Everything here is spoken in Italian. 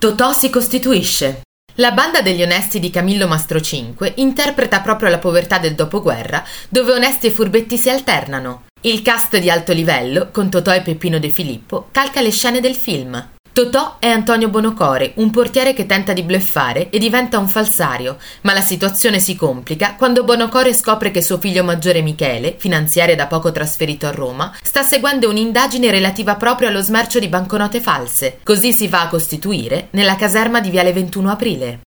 Totò si costituisce. La banda degli onesti di Camillo Mastrocinque interpreta proprio la povertà del dopoguerra, dove onesti e furbetti si alternano. Il cast di alto livello, con Totò e Peppino De Filippo, calca le scene del film. Totò è Antonio Bonocore, un portiere che tenta di bluffare e diventa un falsario, ma la situazione si complica quando Bonocore scopre che suo figlio maggiore Michele, finanziario da poco trasferito a Roma, sta seguendo un'indagine relativa proprio allo smercio di banconote false. Così si va a costituire nella caserma di Viale 21 Aprile.